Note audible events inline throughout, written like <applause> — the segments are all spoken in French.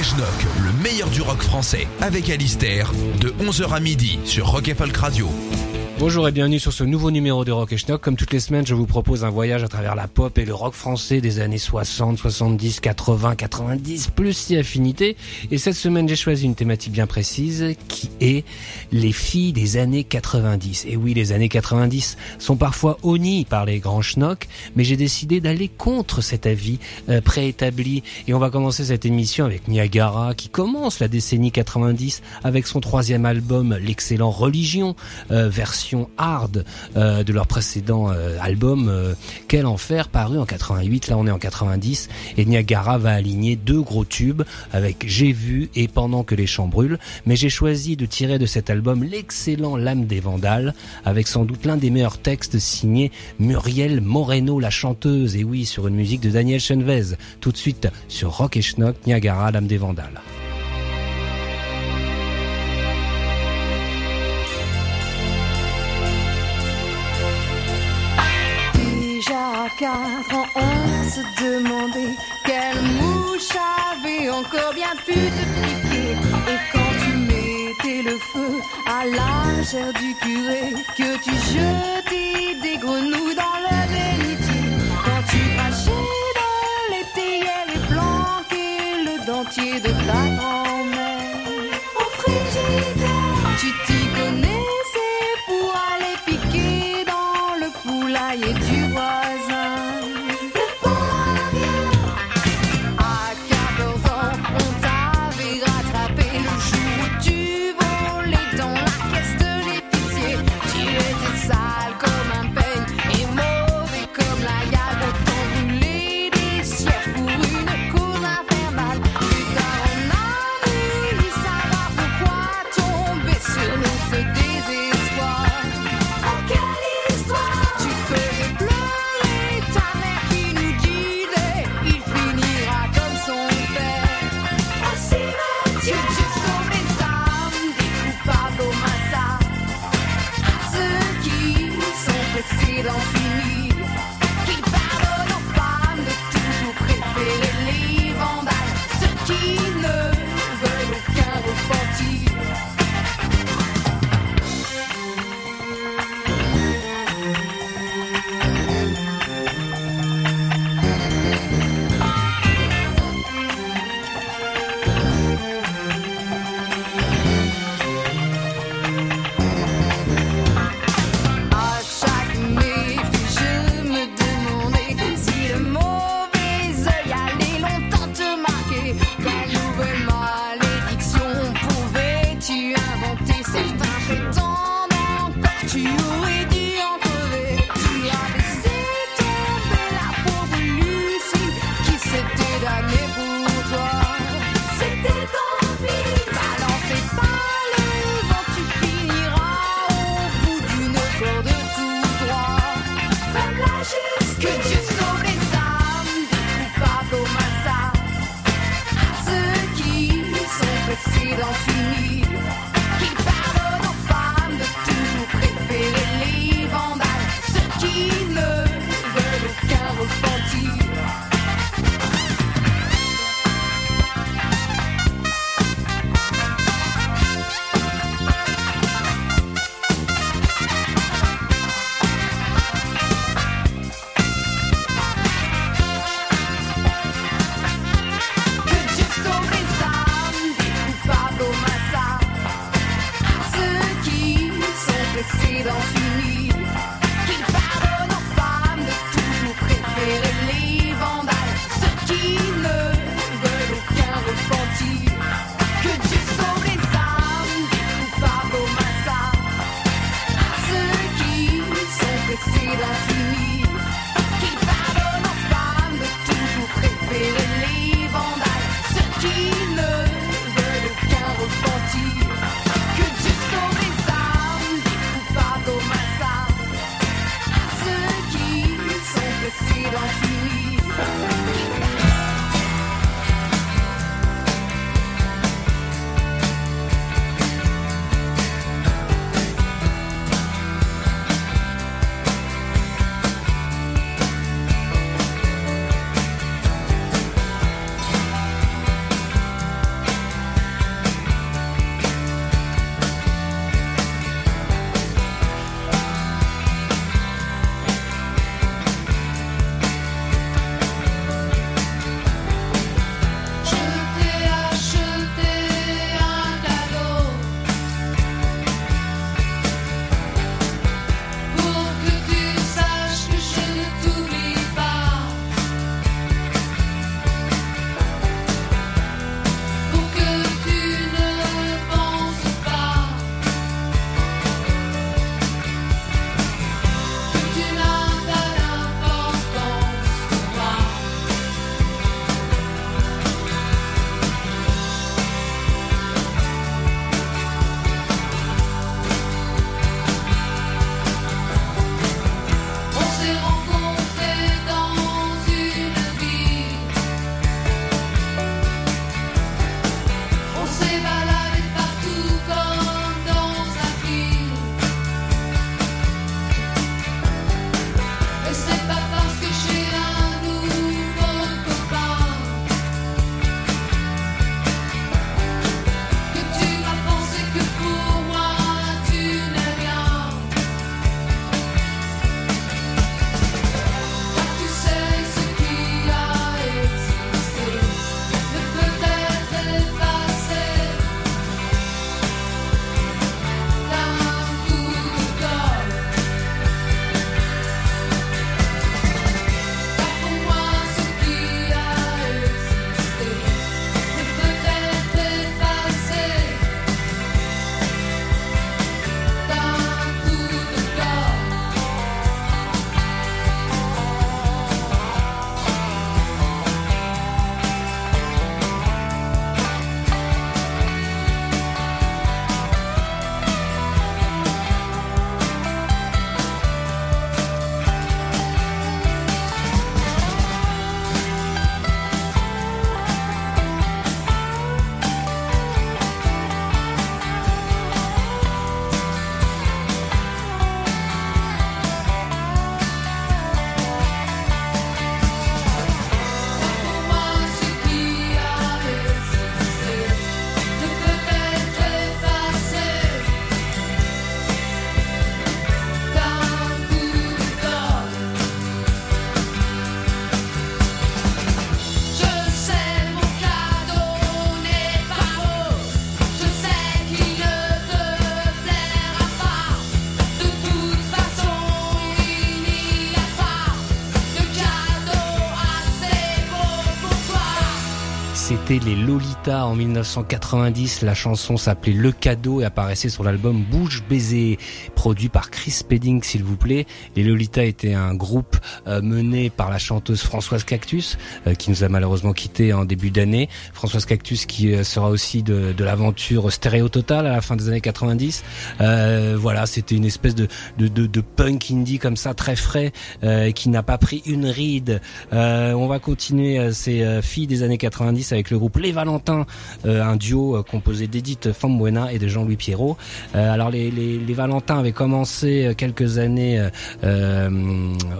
Le meilleur du rock français, avec Alistair, de 11h à midi sur Rock et Folk Radio. Bonjour et bienvenue sur ce nouveau numéro de Rock et Schnock. Comme toutes les semaines, je vous propose un voyage à travers la pop et le rock français des années 60, 70, 80, 90, plus si affinité. Et cette semaine, j'ai choisi une thématique bien précise qui est les filles des années 90. Et oui, les années 90 sont parfois honnies par les grands schnocks, mais j'ai décidé d'aller contre cet avis euh, préétabli. Et on va commencer cette émission avec Niagara qui commence la décennie 90 avec son troisième album, l'excellent Religion, euh, version hard euh, de leur précédent euh, album euh, Quel enfer paru en 88 là on est en 90 et Niagara va aligner deux gros tubes avec J'ai vu et Pendant que les champs brûlent. Mais j'ai choisi de tirer de cet album l'excellent L'âme des Vandales avec sans doute l'un des meilleurs textes signés Muriel Moreno la chanteuse. Et oui sur une musique de Daniel Chenvez. Tout de suite sur Rock et Schnock Niagara L'âme des Vandales quatre ans, on se demandait quelle mouche avait encore bien pu te piquer. Et quand tu mettais le feu à la chair du curé, que tu jetais des grenouilles dans le bénitier, quand tu crachais dans les théiers, les planquais, le dentier de ta grand-mère. to you. En 1990. La chanson s'appelait Le Cadeau et apparaissait sur l'album Bouge Baiser, produit par Chris Spedding, s'il vous plaît. Les Lolita étaient un groupe euh, mené par la chanteuse Françoise Cactus, euh, qui nous a malheureusement quitté en début d'année. Françoise Cactus qui euh, sera aussi de, de l'aventure Stéréo Total à la fin des années 90. voilà, c'était une espèce de, de, de, de, punk indie comme ça, très frais, qui n'a pas pris une ride. on va continuer ces filles des années 90 avec le groupe Les Valentins, euh, un duo euh, composé d'Edith Fambuena et de Jean-Louis Pierrot. Euh, alors les, les, les, Valentins avaient commencé quelques années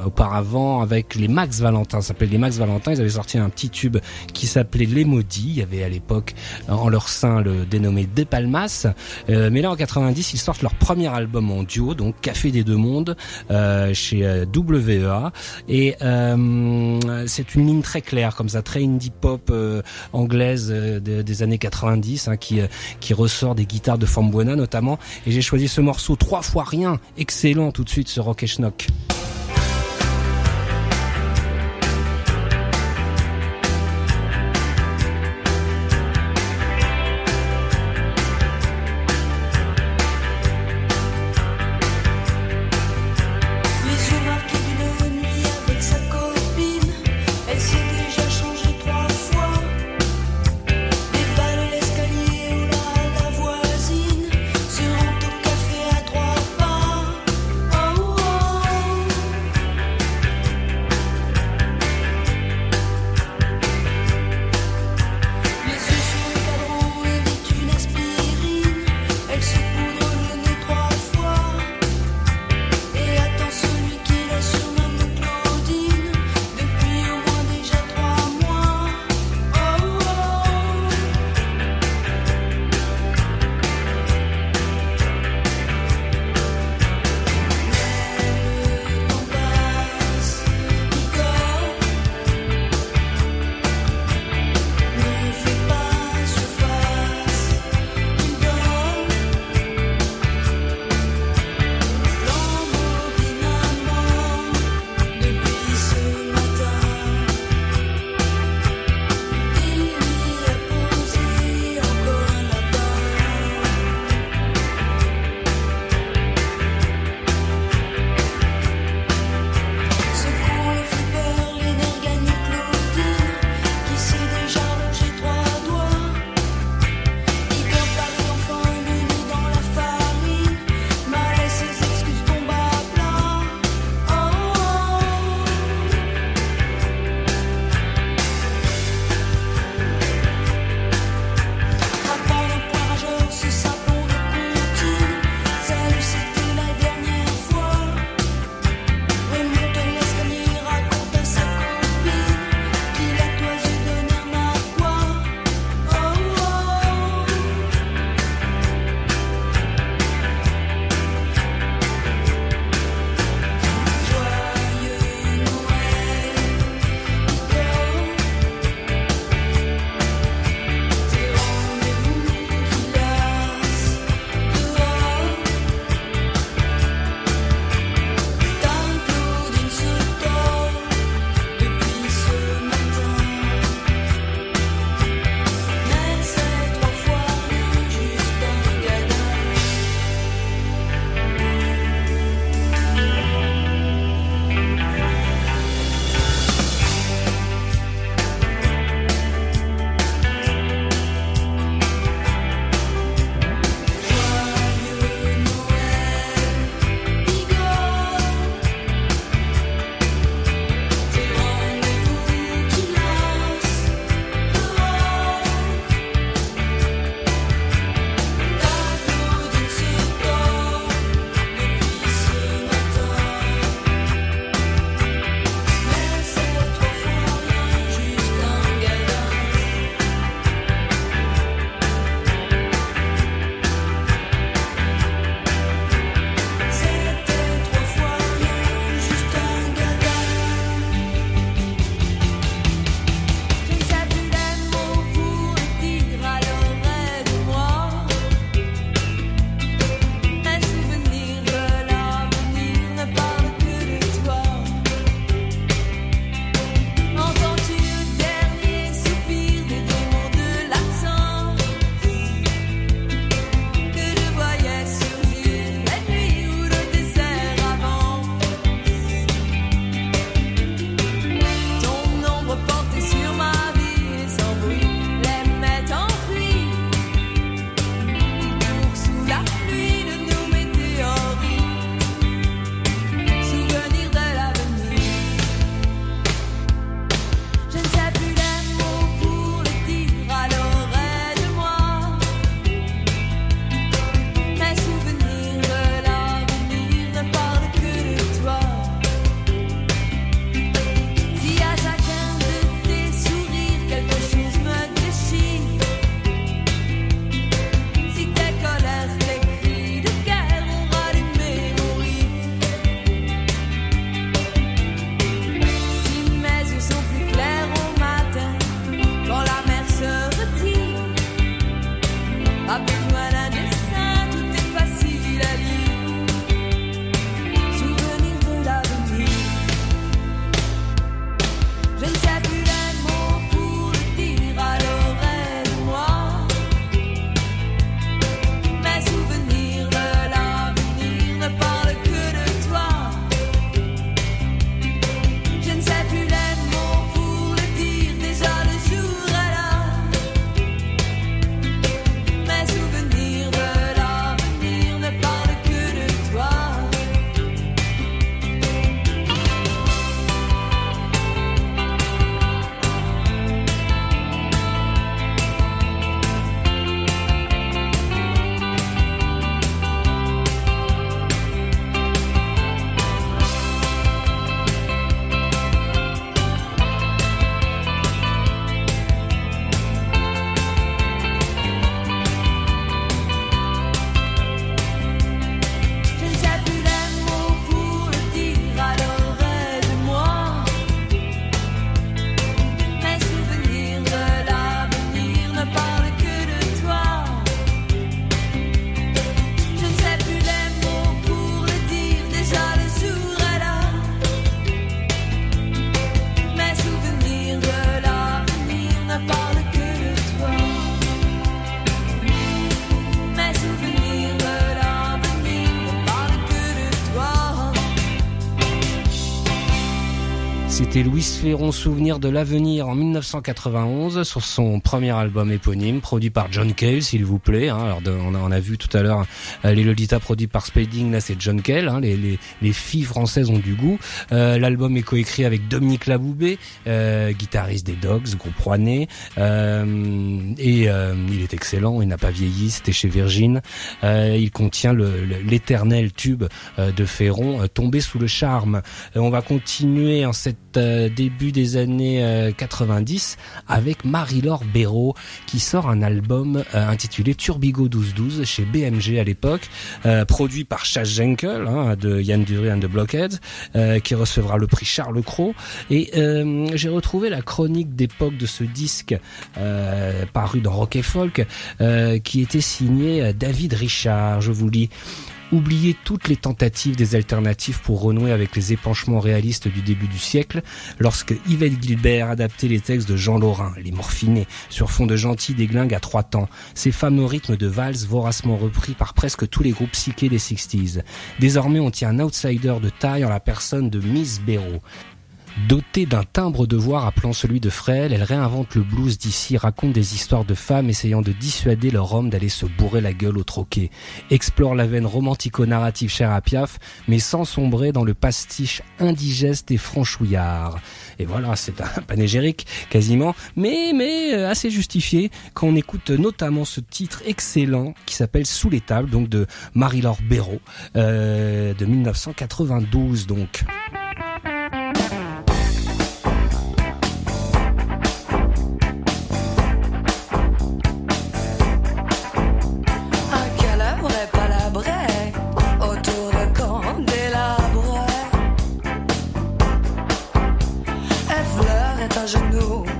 auparavant avec les Max Valentins, ça s'appelait les Max Valentins, ils avaient sorti un petit tube qui s'appelait Les Maudits, il y avait à l'époque en leur sein le dénommé De Palmas, mais là en 90 ils sortent leur premier album en duo, donc Café des Deux Mondes, chez WEA, et c'est une ligne très claire comme ça, très indie pop anglaise euh, des années 90 hein, qui, euh, qui ressort des guitares de Fambuena notamment. Et j'ai choisi ce morceau trois fois rien, excellent tout de suite ce Rock et Schnock. decir Louis Ferron Souvenir de l'avenir en 1991 sur son premier album éponyme produit par John Cale s'il vous plaît. Hein. Alors on, a, on, a, vu tout à l'heure euh, les Lolita produits par Spading, là c'est John Cale. Hein. Les, les, les, filles françaises ont du goût. Euh, L'album est coécrit avec Dominique Laboubé, euh, guitariste des Dogs, groupe rouennais. Euh, et euh, il est excellent, il n'a pas vieilli, c'était chez Virgin. il contient l'éternel tube de Ferron, Tombé sous le charme. on va continuer en cette début des années 90 euh, avec Marie-Laure Béraud qui sort un album euh, intitulé Turbigo 1212 chez BMG à l'époque, produit par Chas Jenkel hein, de Yann Dury and the Blockheads, qui recevra le prix Charles Cros. Et j'ai retrouvé la chronique d'époque de ce disque paru dans Rock et Folk, qui était signé David Richard. Je vous lis. Oubliez toutes les tentatives des alternatives pour renouer avec les épanchements réalistes du début du siècle, lorsque Yvette Gilbert adaptait les textes de Jean Lorrain, les morphinés, sur fond de gentils déglingues à trois temps, ces fameux rythmes de valse voracement repris par presque tous les groupes psychés des 60s. Désormais, on tient un outsider de taille en la personne de Miss Béraud. Dotée d'un timbre de voix appelant celui de Frêle, elle réinvente le blues d'ici, raconte des histoires de femmes essayant de dissuader leur homme d'aller se bourrer la gueule au troquet, explore la veine romantico-narrative chère à Piaf, mais sans sombrer dans le pastiche indigeste et franchouillard. Et voilà, c'est un <laughs> panégérique quasiment, mais mais euh, assez justifié quand on écoute notamment ce titre excellent qui s'appelle Sous les tables, donc de Marie-Laure Béraud, euh, de 1992 donc. genoux.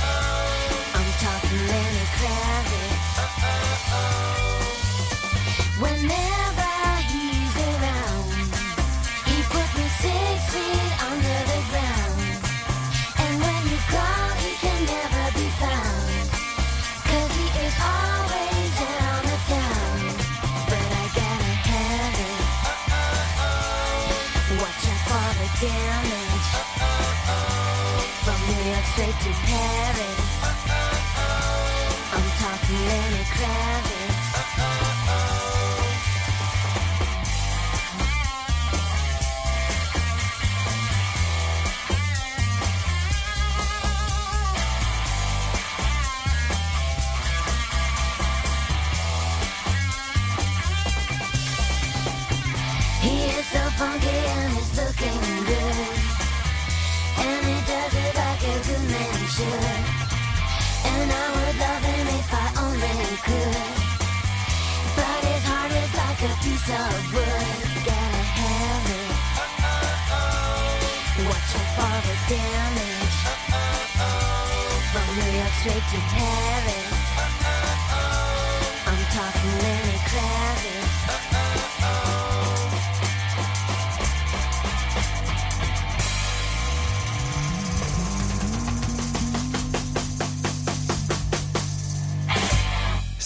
heaven. Damage. From New York straight to Paris.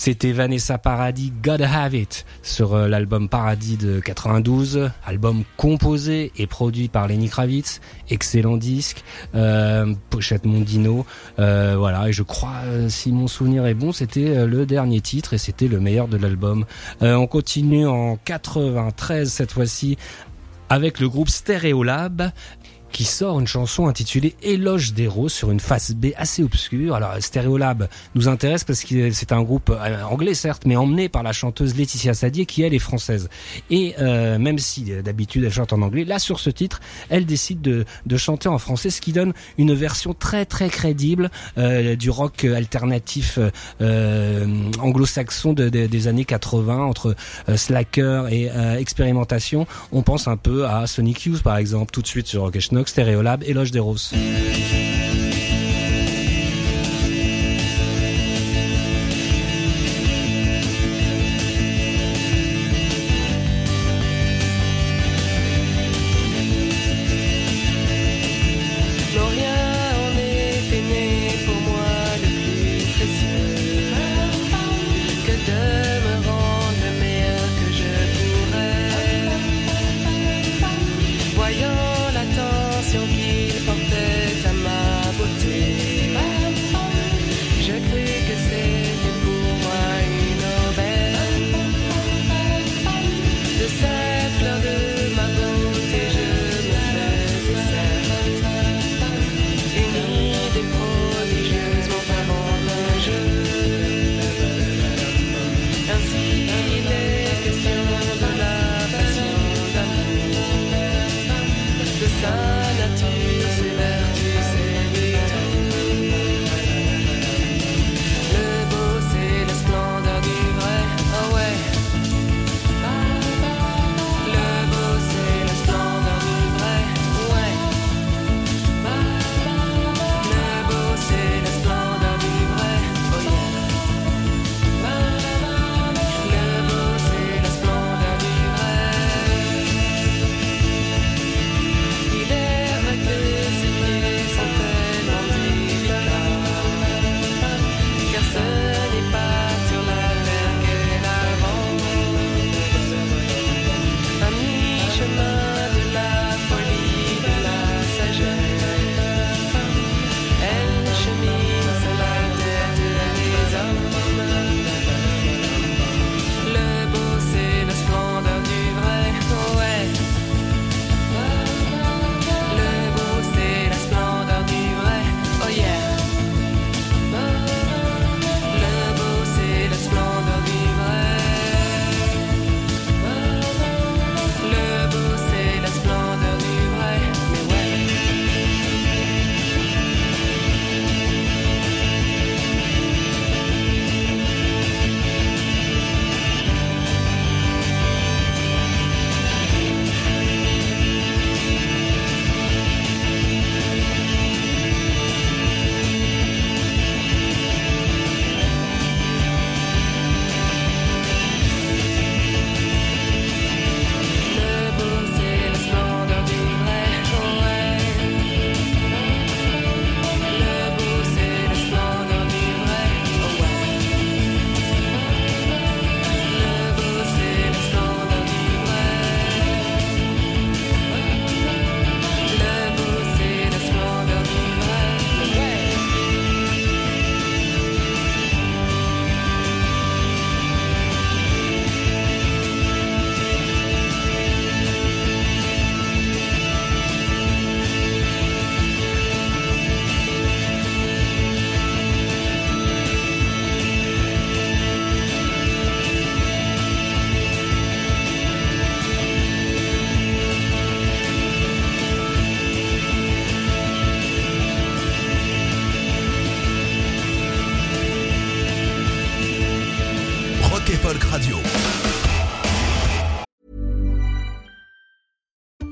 C'était Vanessa Paradis, Gotta Have It, sur euh, l'album Paradis de 92, album composé et produit par Lenny Kravitz, excellent disque, euh, pochette Mondino, euh, voilà, et je crois, si mon souvenir est bon, c'était le dernier titre et c'était le meilleur de l'album. On continue en 93 cette fois-ci avec le groupe Stereolab qui sort une chanson intitulée Éloge des roses sur une face B assez obscure. Alors Stereolab nous intéresse parce que c'est un groupe euh, anglais certes, mais emmené par la chanteuse Laetitia Sadier qui elle est française. Et euh, même si euh, d'habitude elle chante en anglais, là sur ce titre, elle décide de, de chanter en français, ce qui donne une version très très crédible euh, du rock alternatif euh, anglo-saxon de- de- des années 80 entre euh, slacker et euh, expérimentation. On pense un peu à Sonic Youth par exemple, tout de suite sur Rock Schnock, Stereolab, Éloge des roses.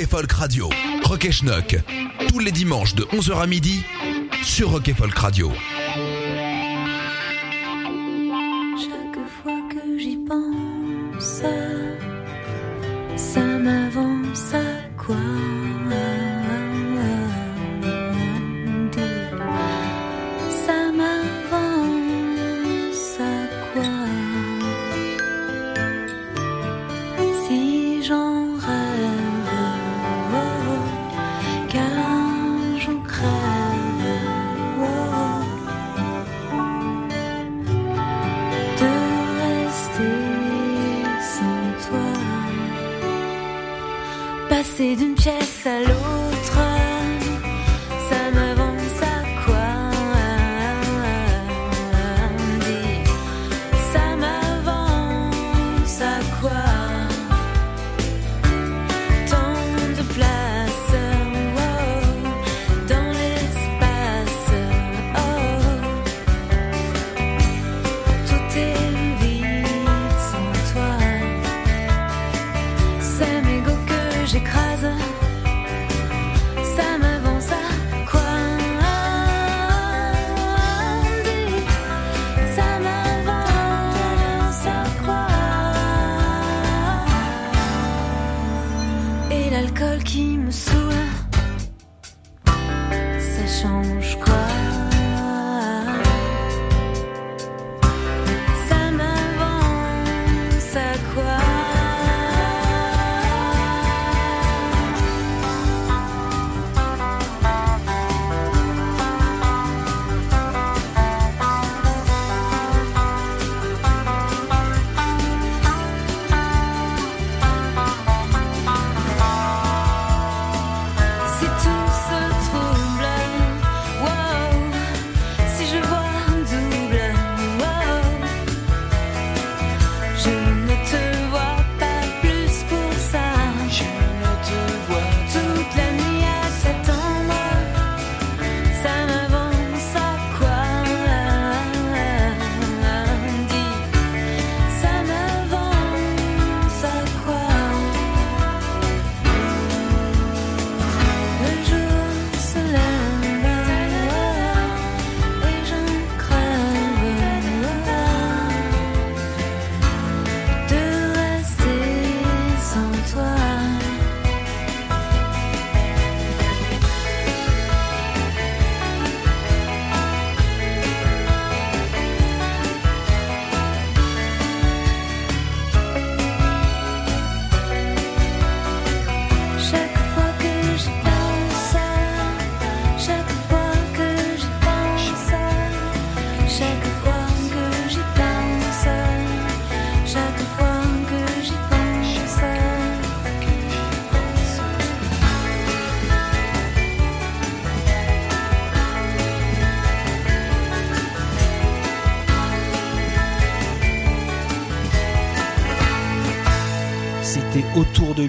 et Folk Radio. Rock. Tous les dimanches de 11h à midi sur Rock et Folk Radio.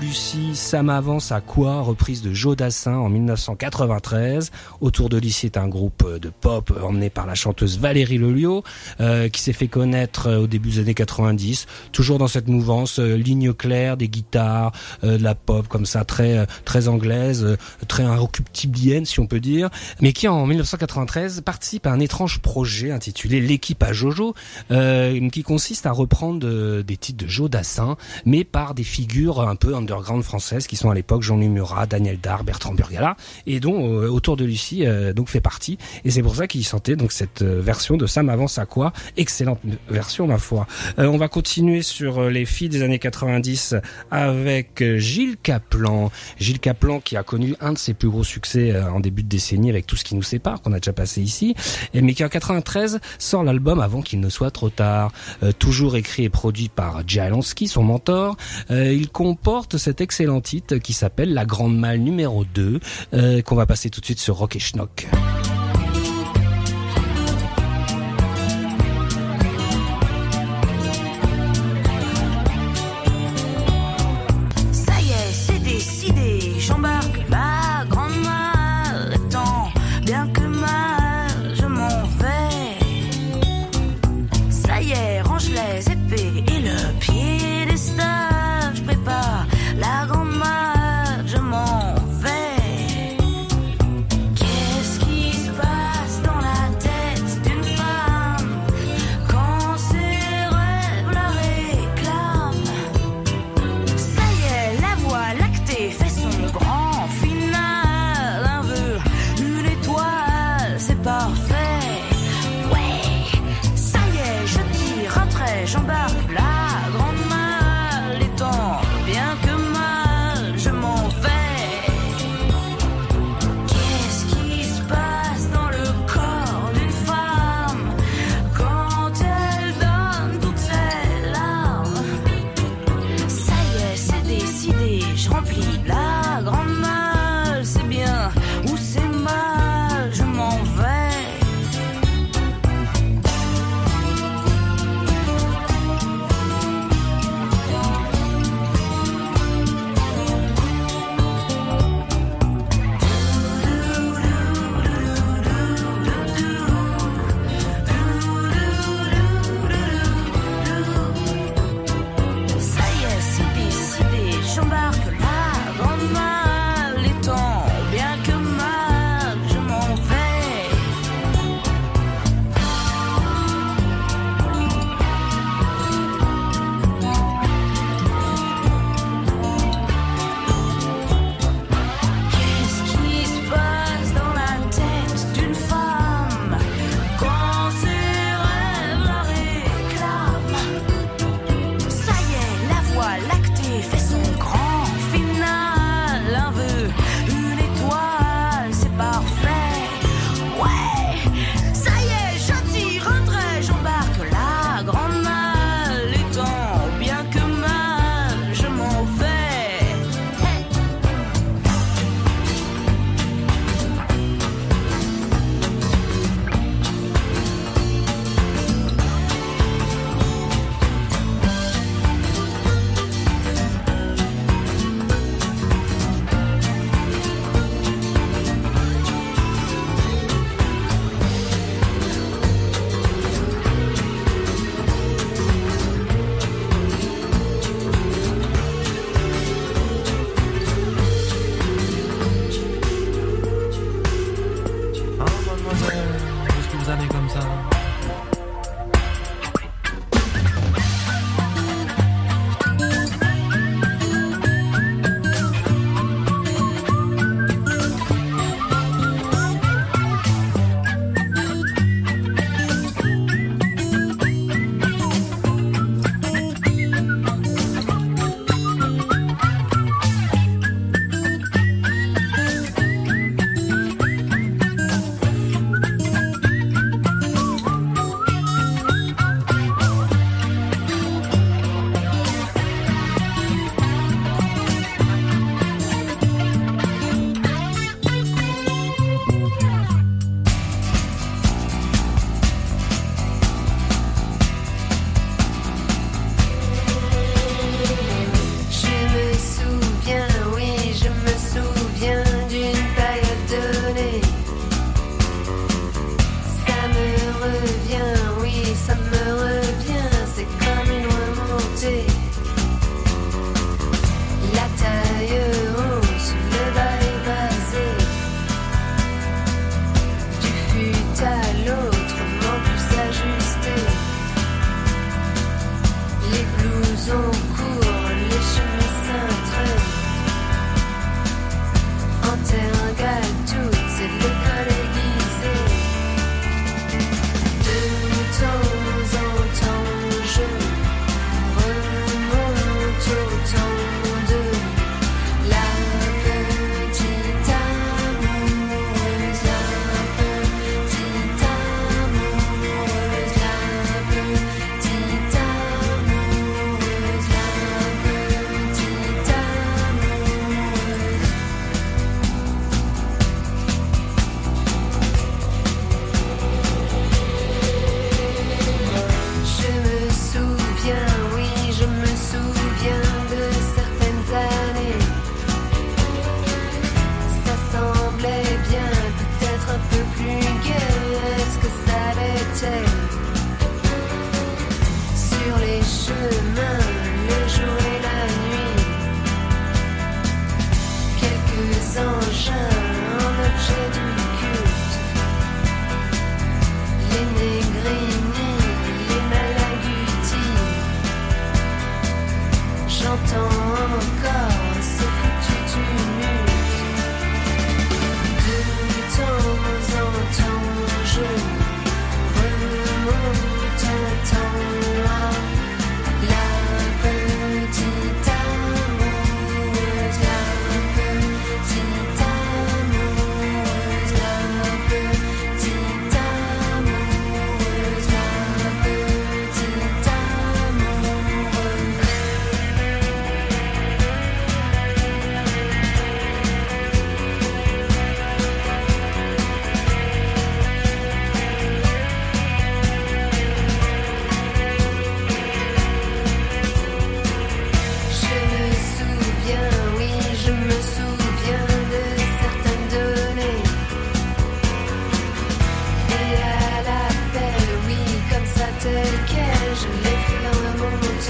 Autour de Lucie, ça m'avance à quoi? Reprise de Joe Dassin en 1993. Autour de Lucie est un groupe de pop emmené par la chanteuse Valérie Lelio, euh, qui s'est fait connaître euh, au début des années 90, toujours dans cette mouvance, euh, ligne claire, des guitares, euh, de la pop comme ça, très euh, très anglaise, euh, très inrecuptiblienne si on peut dire, mais qui en 1993 participe à un étrange projet intitulé L'équipe à Jojo, euh, qui consiste à reprendre euh, des titres de Joe Dassin, mais par des figures un peu underground françaises qui sont à l'époque Jean-Louis Murat, Daniel Dard, Bertrand Burgala et dont euh, autour de Lucie euh, donc fait partie et c'est pour ça qu'il chantait donc cette euh, version de Sam avance à quoi excellente version ma foi. Euh, on va continuer sur euh, les filles des années 90 avec Gilles Caplan. Gilles Caplan qui a connu un de ses plus gros succès en début de décennie avec tout ce qui nous sépare qu'on a déjà passé ici et mais qui en 93 sort l'album avant qu'il ne soit trop tard. Toujours écrit et produit par Jay Alansky, son mentor. Il comporte cet excellent titre qui s'appelle La Grande Malle numéro 2 euh, qu'on va passer tout de suite sur Rock et Schnock.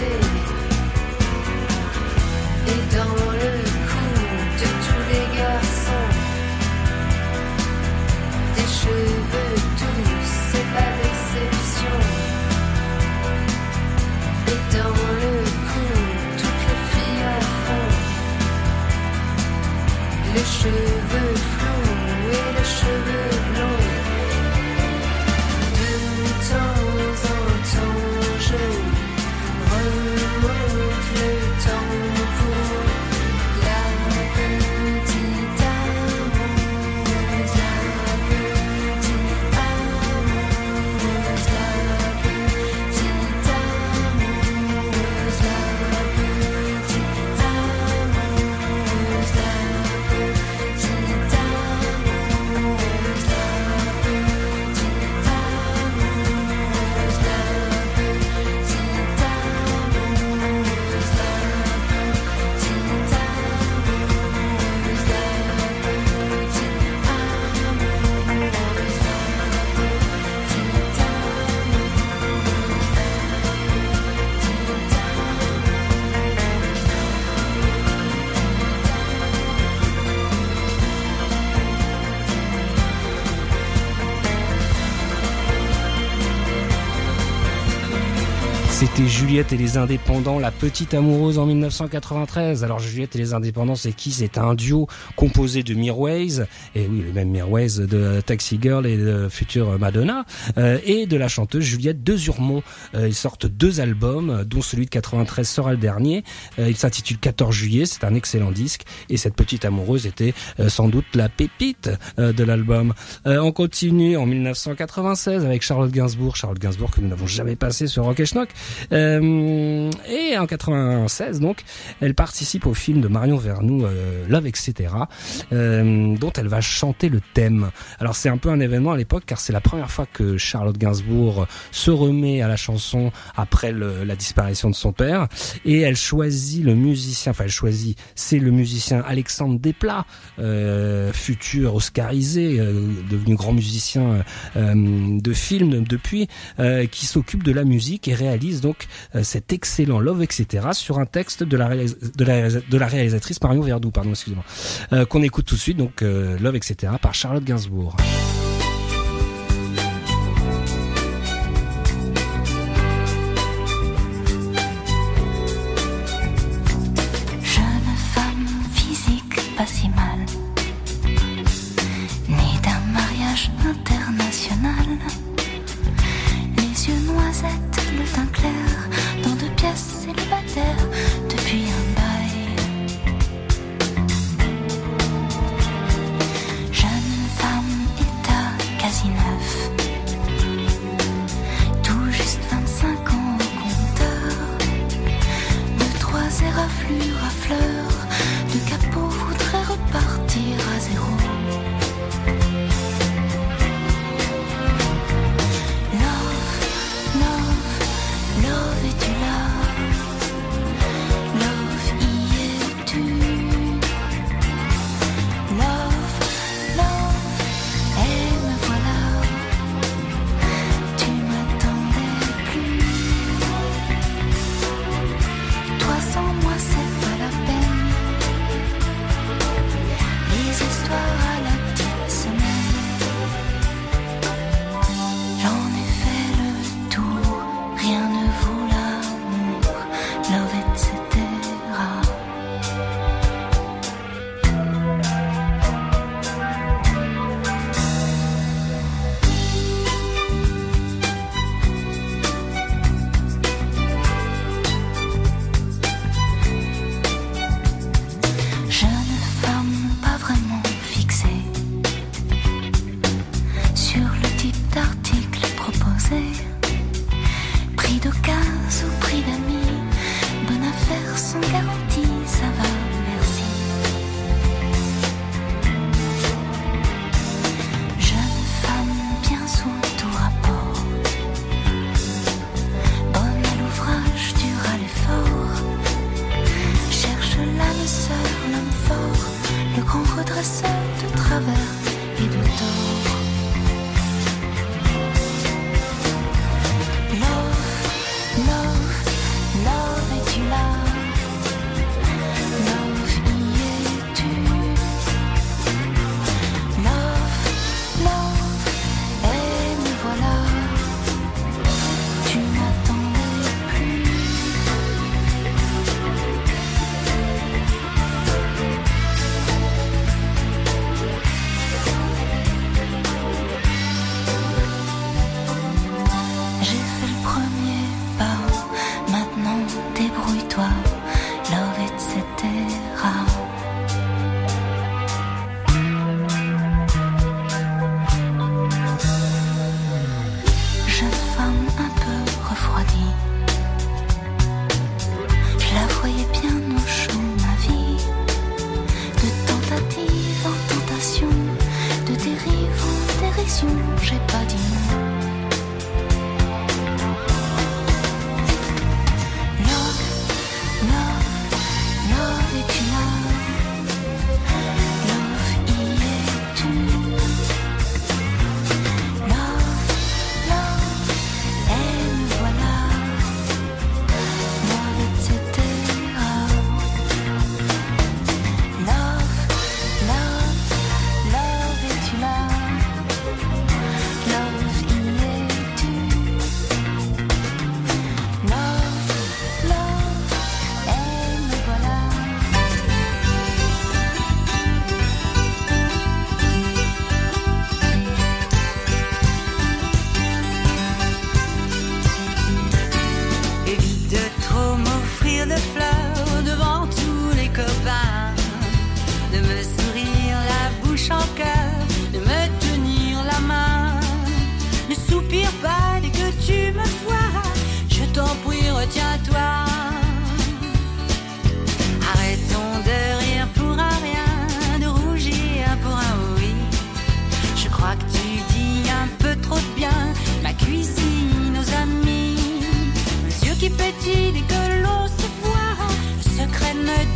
see. Juliette et les Indépendants, la petite amoureuse en 1993. Alors Juliette et les Indépendants, c'est qui? C'est un duo composé de Mirwais, et oui, le même Mirwais de Taxi Girl et de future Madonna, euh, et de la chanteuse Juliette Desurmont. Euh, ils sortent deux albums, dont celui de 93 sera le dernier. Euh, il s'intitule 14 juillet, c'est un excellent disque, et cette petite amoureuse était euh, sans doute la pépite euh, de l'album. Euh, on continue en 1996 avec Charlotte Gainsbourg, Charlotte Gainsbourg que nous n'avons jamais passé sur Rock et Schnock. Et en 96, donc, elle participe au film de Marion Vernou, euh, Love, etc., euh, dont elle va chanter le thème. Alors c'est un peu un événement à l'époque, car c'est la première fois que Charlotte Gainsbourg se remet à la chanson après la disparition de son père, et elle choisit le musicien, enfin elle choisit, c'est le musicien Alexandre Desplat, euh, futur oscarisé, euh, devenu grand musicien euh, de film depuis, euh, qui s'occupe de la musique et réalise donc euh, cet excellent Love, etc. sur un texte de la réalisatrice Marion Verdoux, pardon, excusez-moi, euh, qu'on écoute tout de suite, donc euh, Love, etc. par Charlotte Gainsbourg.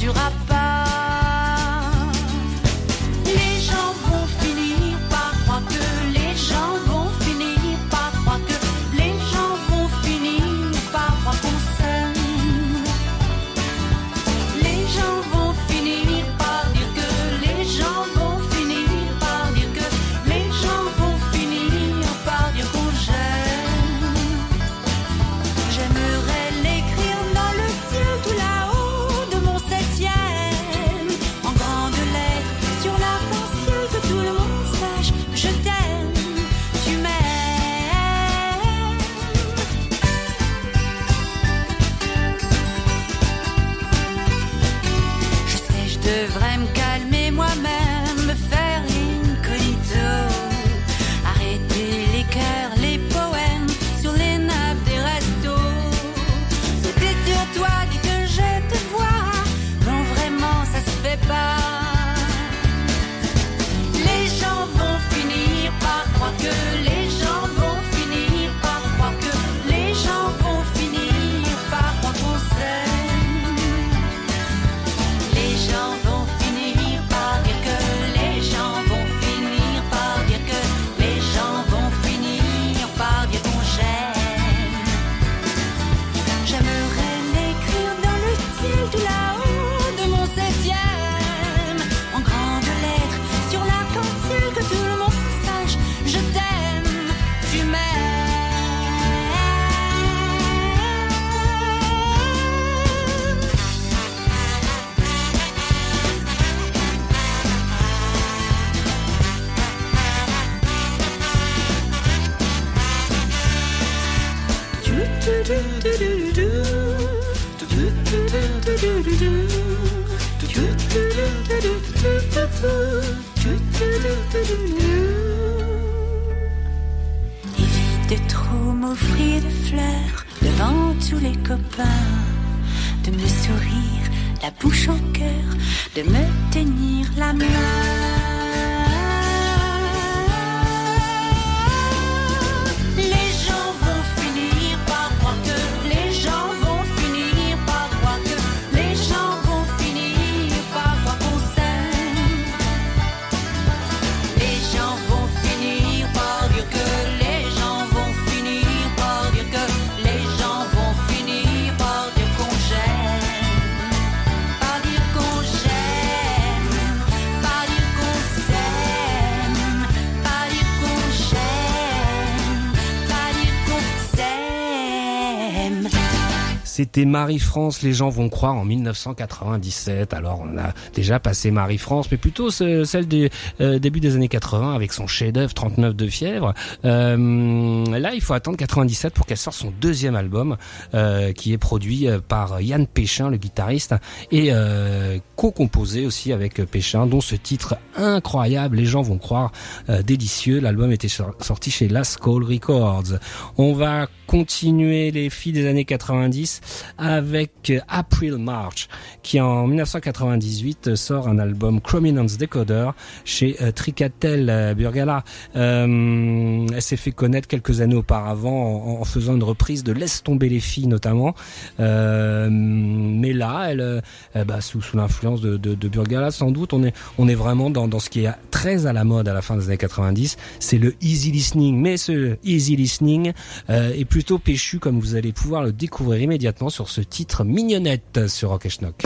Secret ne la bouche C'était Marie-France, les gens vont croire en 1997. Alors on a déjà passé Marie-France, mais plutôt ce- celle du euh, début des années 80 avec son chef-d'œuvre 39 de fièvre. Euh, là, il faut attendre 97 pour qu'elle sorte son deuxième album, euh, qui est produit euh, par Yann Péchin, le guitariste, et euh, co-composé aussi avec Péchin, dont ce titre incroyable, les gens vont croire délicieux. L'album était sor- sorti chez La Skull Records. On va continuer les filles des années 90 avec euh, April March, qui en 1998 euh, sort un album Chrominance Decoder chez euh, Tricatel euh, Burgala. Euh, elle s'est fait connaître quelques années auparavant en, en faisant une reprise de Laisse tomber les filles notamment. Euh, mais là, elle, euh, bah, sous, sous l'influence de, de, de Burgala, sans doute, on est, on est vraiment dans, dans ce qui est très à la mode à la fin des années 90. C'est le easy listening. Mais ce easy listening euh, est plutôt péchu, comme vous allez pouvoir le découvrir immédiatement sur ce titre mignonnette sur Rock et Schnock.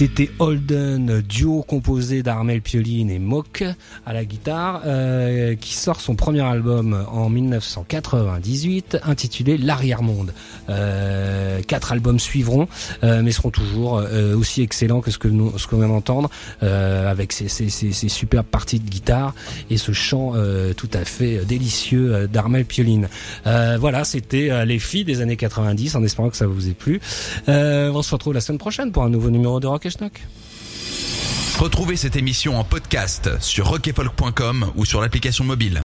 C'était Holden, duo composé d'Armel Pioline et Mock à la guitare, euh, qui sort son premier album en 1998, intitulé L'arrière-monde. Euh, quatre albums suivront, euh, mais seront toujours aussi excellents que ce que nous, ce qu'on vient d'entendre, avec ces, superbes parties de guitare et ce chant tout à fait délicieux d'Armel Pioline. Voilà, c'était les filles des années 90, en espérant que ça vous ait plu. On se retrouve la semaine prochaine pour un nouveau numéro de Rock Retrouvez cette émission en podcast sur rockefolk.com ou sur l'application mobile.